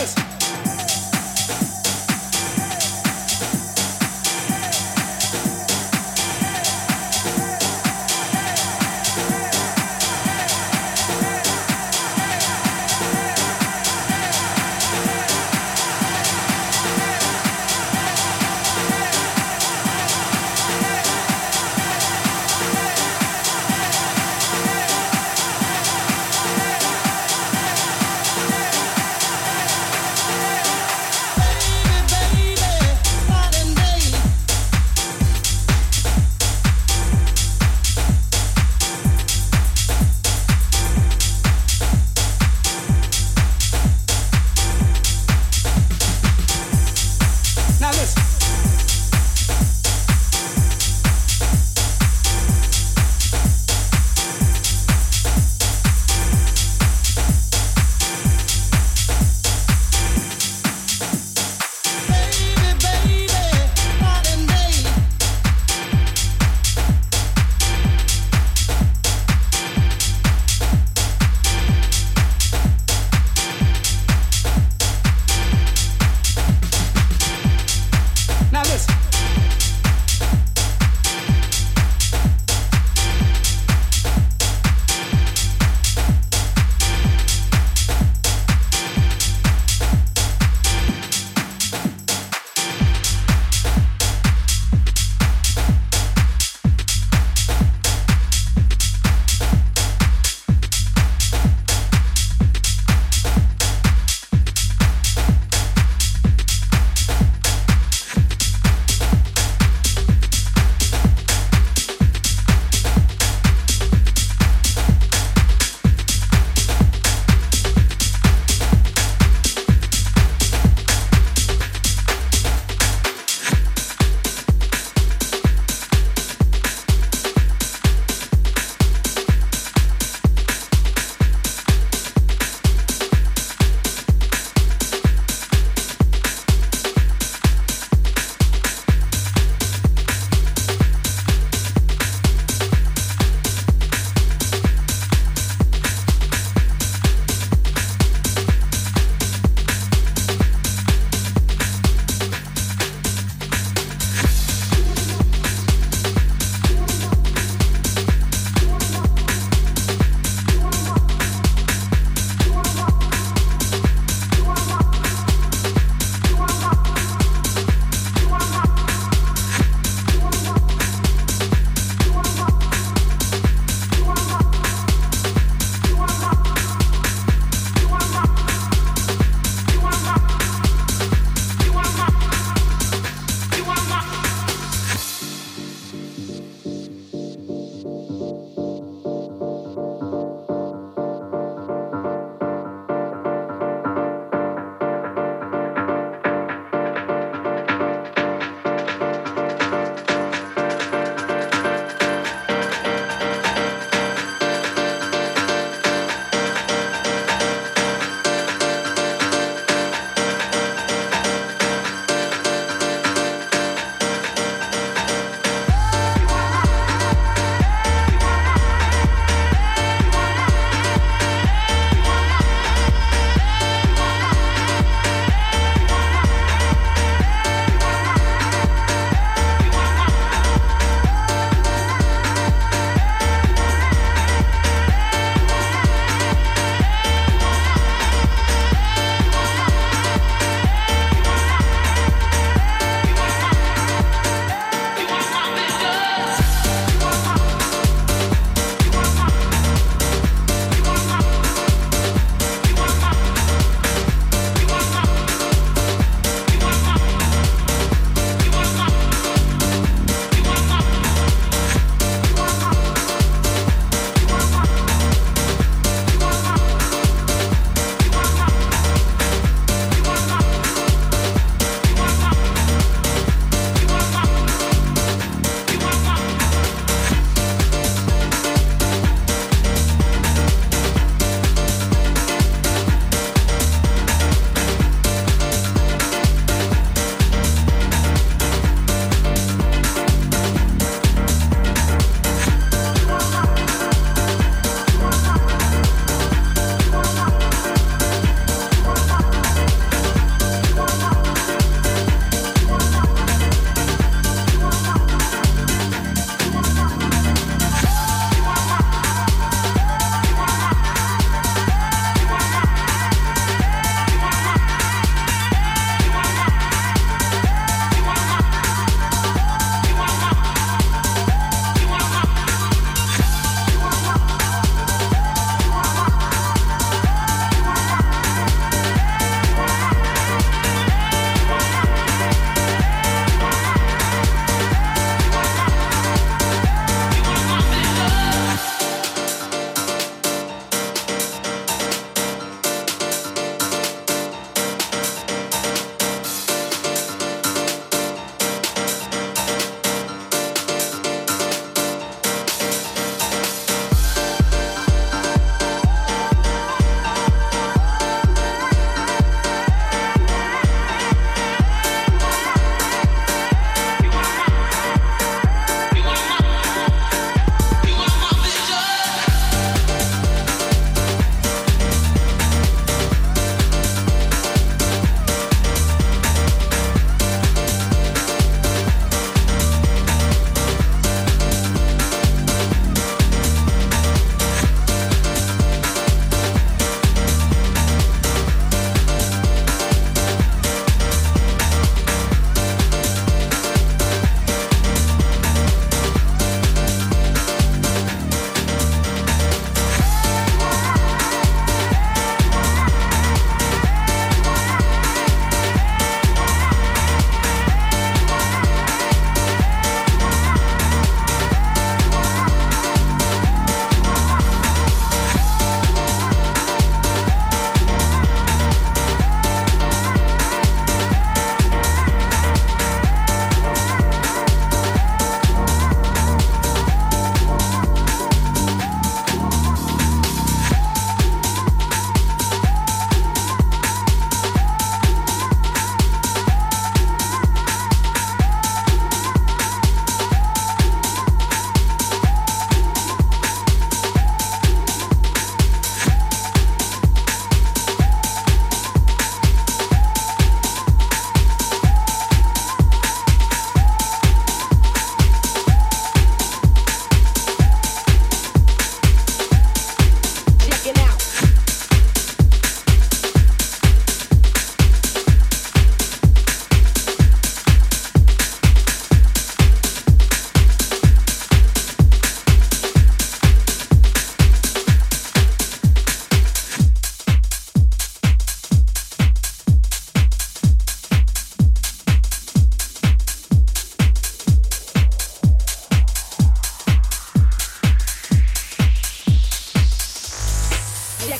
this.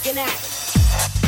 back and.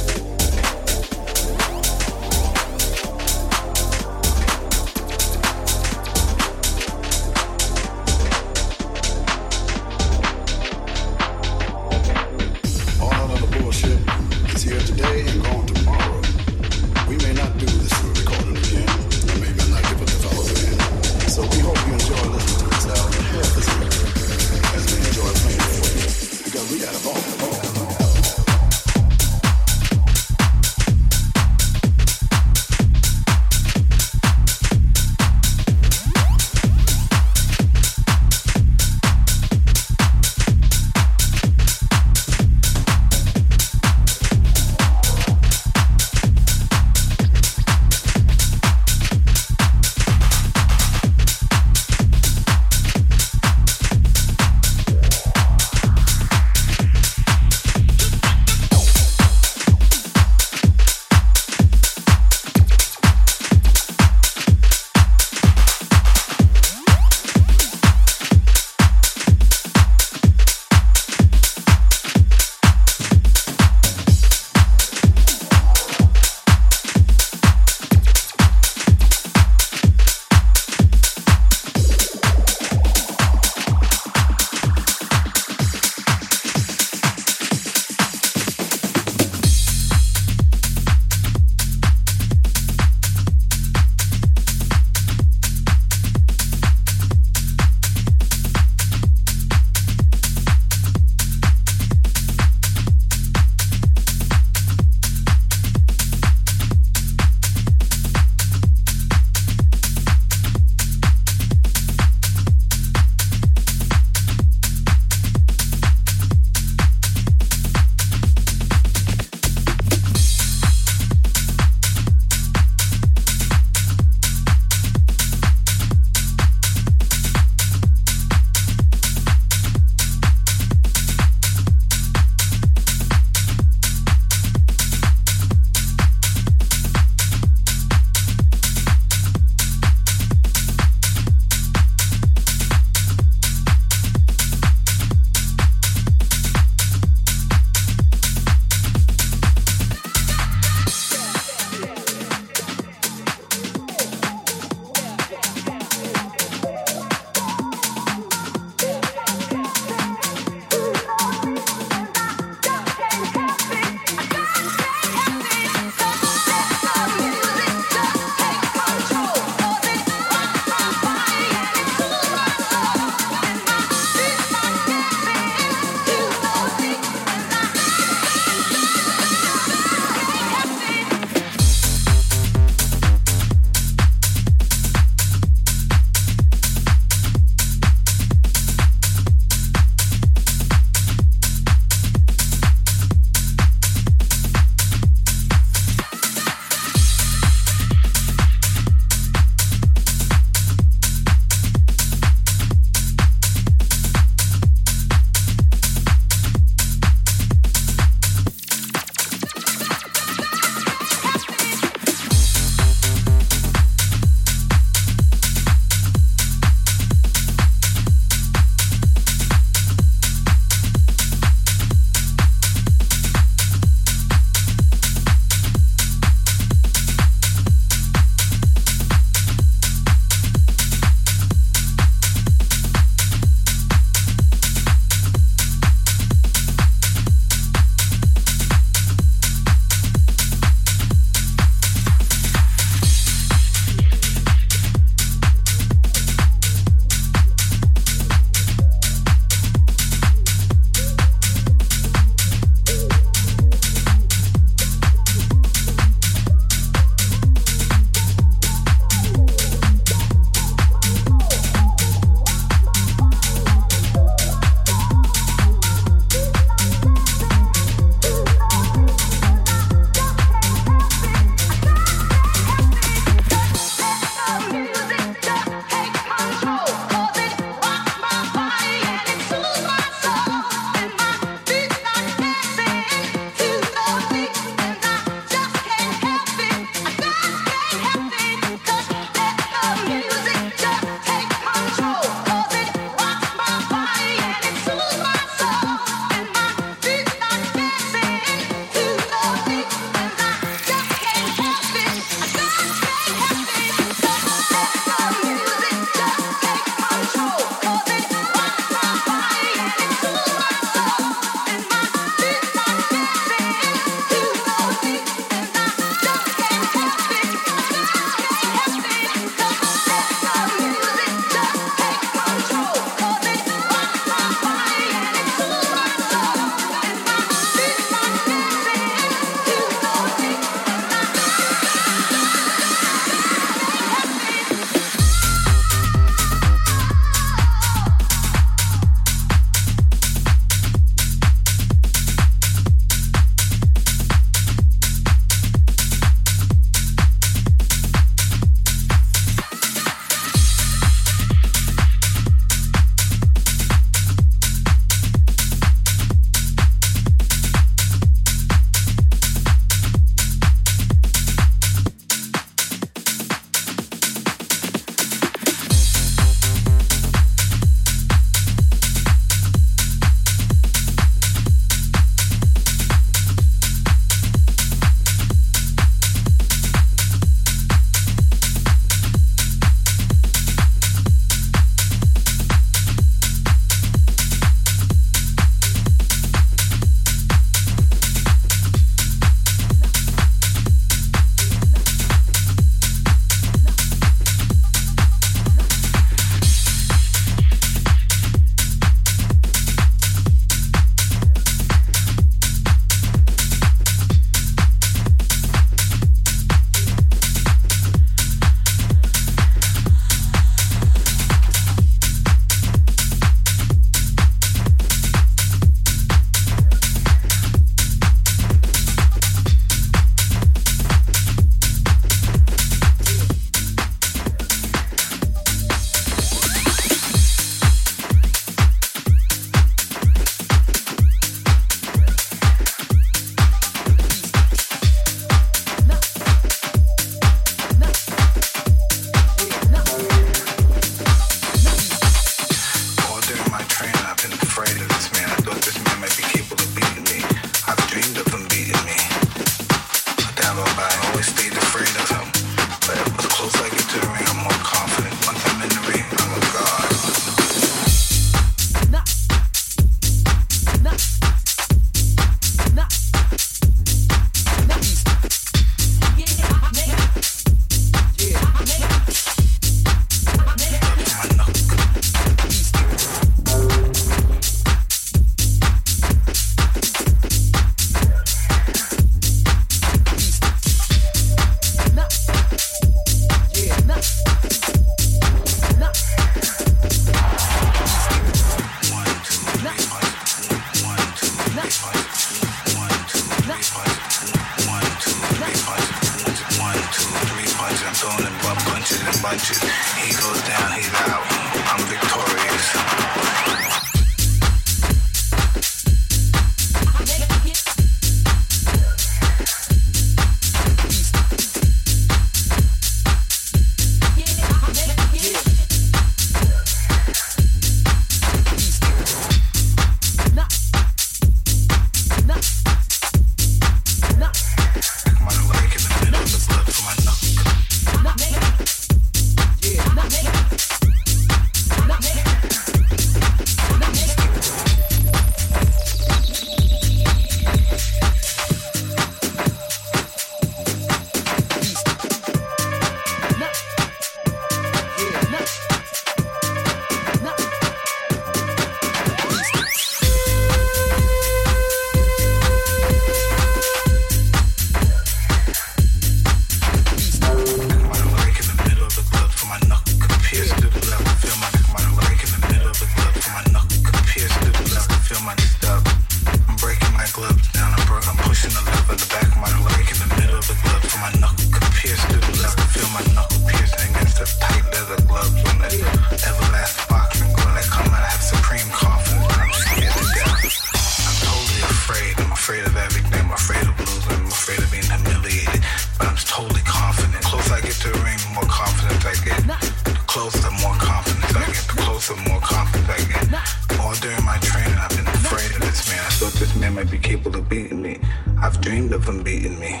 I get, the closer, the more confident I get, the closer, the more confident I get. All during my training, I've been afraid of this man. I thought this man might be capable of beating me. I've dreamed of him beating me,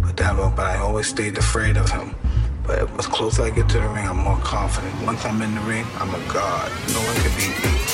but that, but I always stayed afraid of him. But as closer I get to the ring, I'm more confident. Once I'm in the ring, I'm a god. No one can beat me.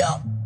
up.